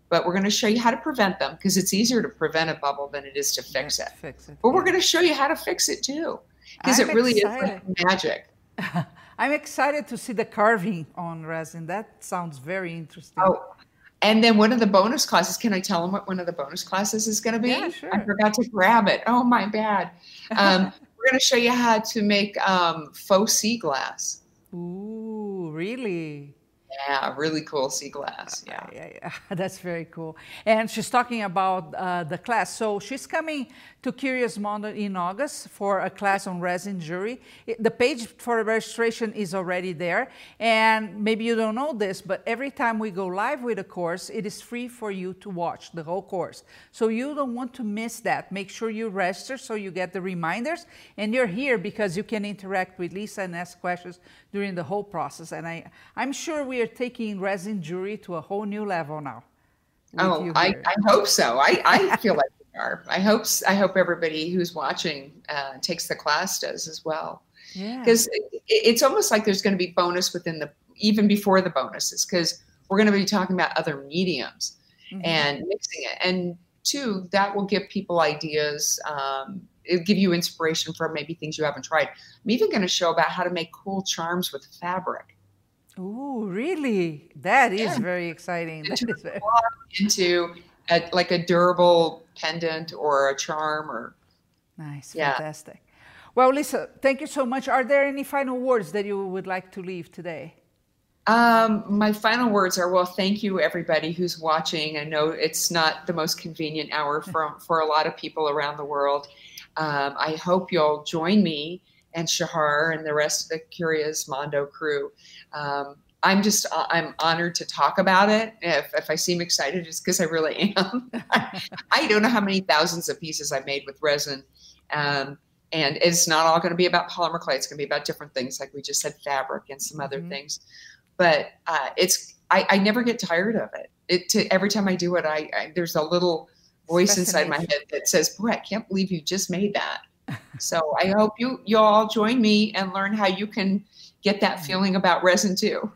But we're going to show you how to prevent them because it's easier to prevent a bubble than it is to fix it. Fix it but we're going to show you how to fix it too because it really excited. is like magic. I'm excited to see the carving on resin. That sounds very interesting. Oh, and then one of the bonus classes, can I tell them what one of the bonus classes is going to be? Yeah, sure. I forgot to grab it. Oh, my bad. Um, we're going to show you how to make um, faux sea glass. Ooh, really? Yeah, really cool sea glass. Yeah. yeah, yeah, That's very cool. And she's talking about uh, the class. So she's coming to Curious Mondo in August for a class on resin jewelry. The page for registration is already there. And maybe you don't know this, but every time we go live with a course, it is free for you to watch the whole course. So you don't want to miss that. Make sure you register so you get the reminders. And you're here because you can interact with Lisa and ask questions during the whole process. And I, I'm sure we are taking resin jewelry to a whole new level now. Oh, I, I hope so. I, I feel like we are. I hope I hope everybody who's watching uh, takes the class does as well. Yeah. Because it, it's almost like there's going to be bonus within the even before the bonuses because we're going to be talking about other mediums mm-hmm. and mixing it. And two, that will give people ideas. Um, it'll give you inspiration for maybe things you haven't tried. I'm even going to show about how to make cool charms with fabric. Oh, really? That is yeah. very exciting. That is very... into a, like a durable pendant or a charm or nice, yeah. fantastic. Well, Lisa, thank you so much. Are there any final words that you would like to leave today? Um, my final words are well, thank you everybody who's watching. I know it's not the most convenient hour for, for a lot of people around the world. Um, I hope you'll join me and Shahar and the rest of the Curious Mondo crew. Um, I'm just uh, I'm honored to talk about it. If, if I seem excited, it's because I really am. I don't know how many thousands of pieces I've made with resin, um, and it's not all going to be about polymer clay. It's going to be about different things, like we just said, fabric and some other mm-hmm. things. But uh, it's I, I, never get tired of it. It to, every time I do it, I, I there's a little voice inside my head that says, "Boy, I can't believe you just made that." So I hope you you all join me and learn how you can get that mm-hmm. feeling about resin too.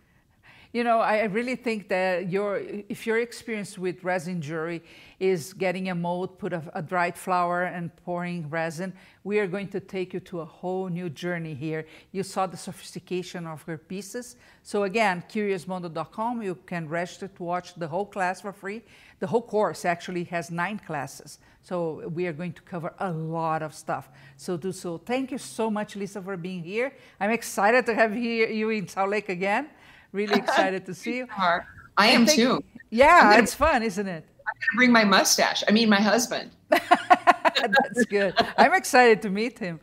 You know, I really think that your if your experience with resin jewelry is getting a mold, put a, a, dried flower and pouring resin, we are going to take you to a whole new journey here. You saw the sophistication of her pieces. So again, curiousmondo.com, you can register to watch the whole class for free. The whole course actually has nine classes. So we are going to cover a lot of stuff. So do so. Thank you so much, Lisa, for being here. I'm excited to have you in Salt Lake again. Really excited to see you. I am think, too. Yeah, gonna, it's fun, isn't it? I'm going to bring my mustache. I mean, my husband. That's good. I'm excited to meet him.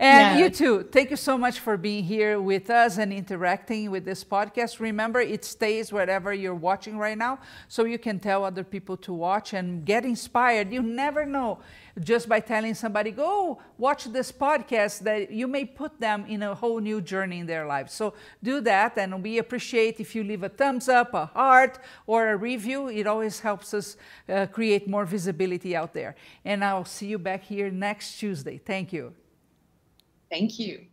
And yeah. you too. Thank you so much for being here with us and interacting with this podcast. Remember, it stays wherever you're watching right now, so you can tell other people to watch and get inspired. You never know just by telling somebody, go watch this podcast, that you may put them in a whole new journey in their lives. So do that, and we appreciate if you leave a thumbs up, a heart, or a review. It always helps us uh, create more visibility out there. And I'll see you back here next Tuesday. Thank you. Thank you.